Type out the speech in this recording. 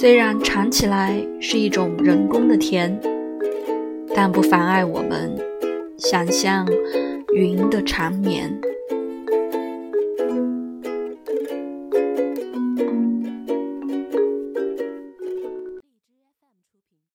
虽然尝起来是一种人工的甜但不妨碍我们想象云的缠绵。